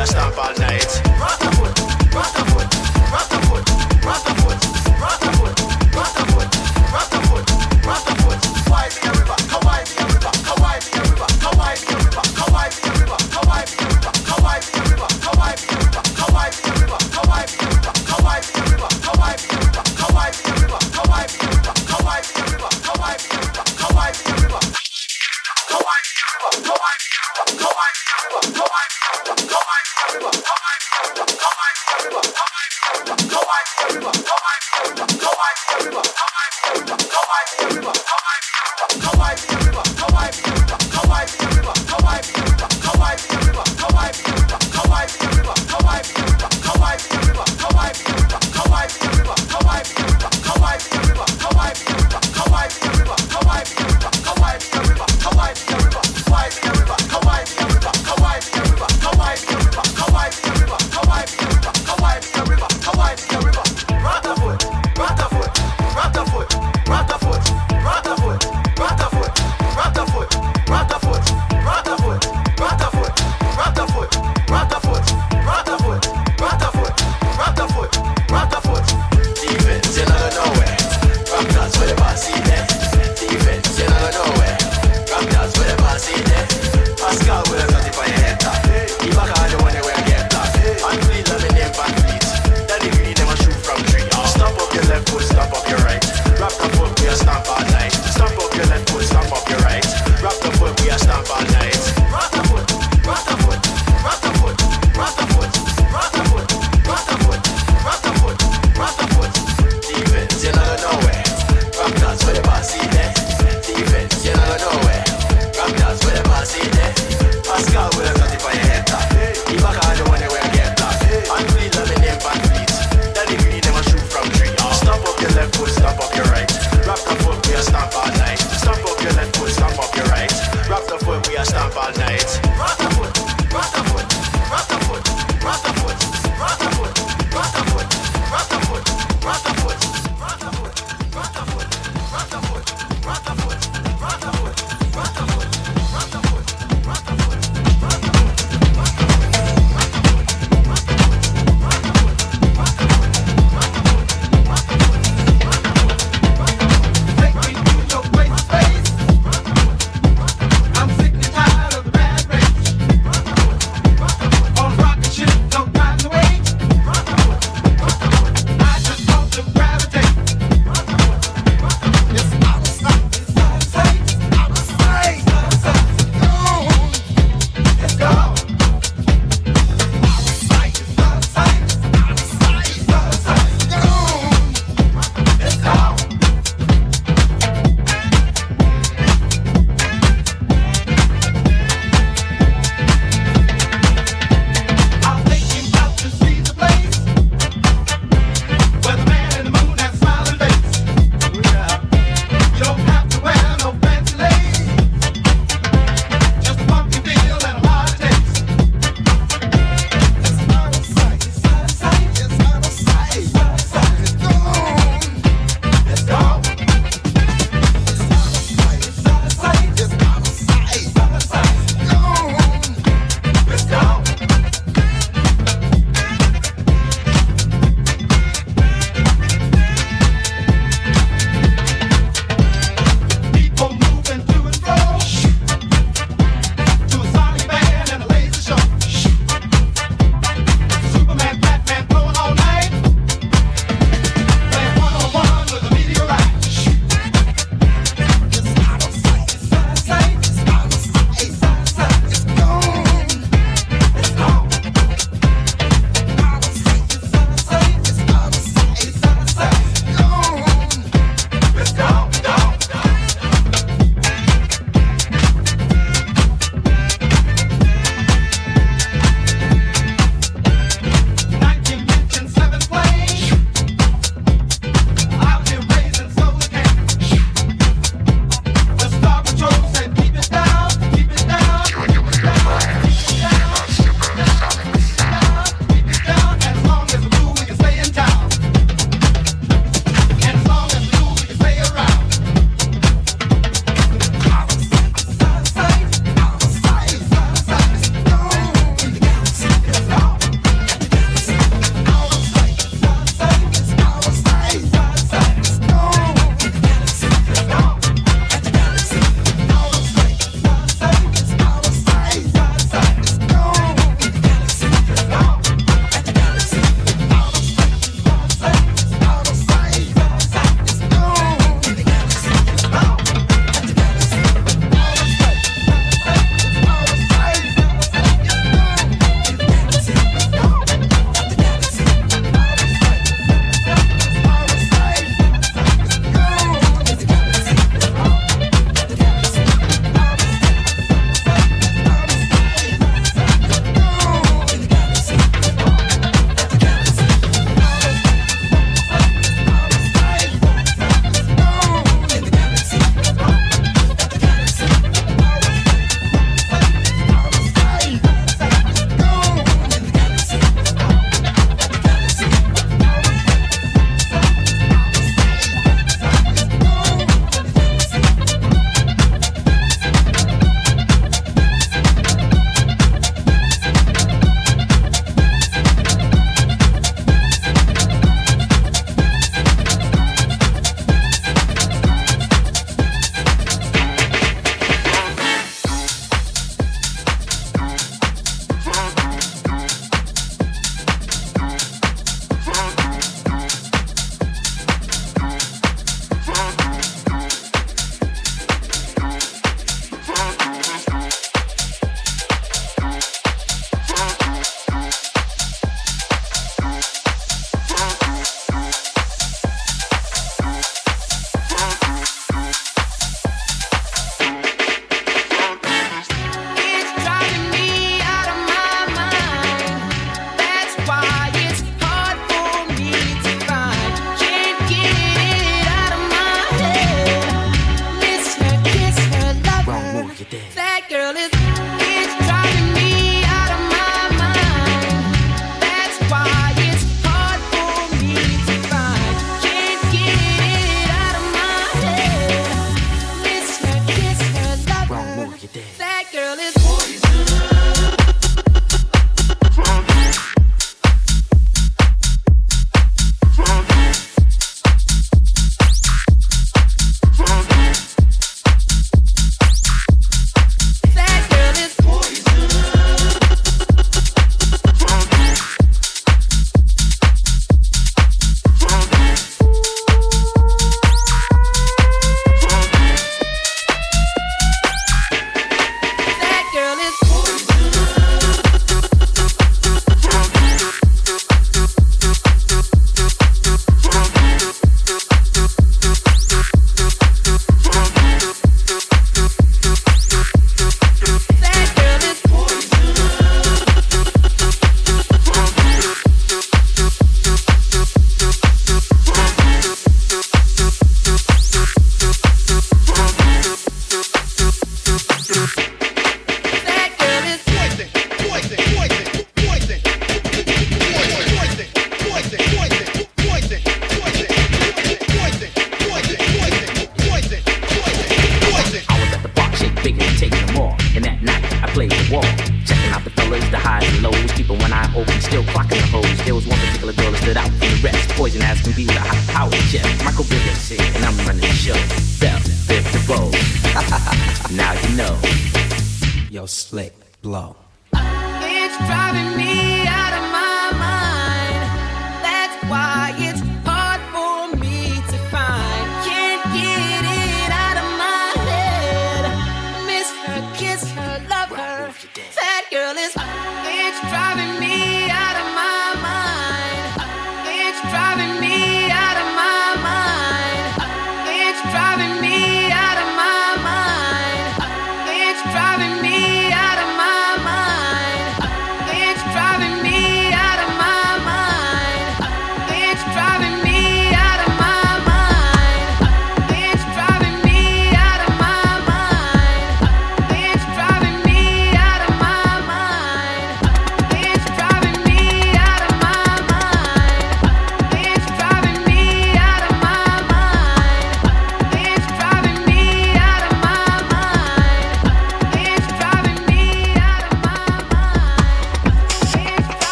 I stamp all night.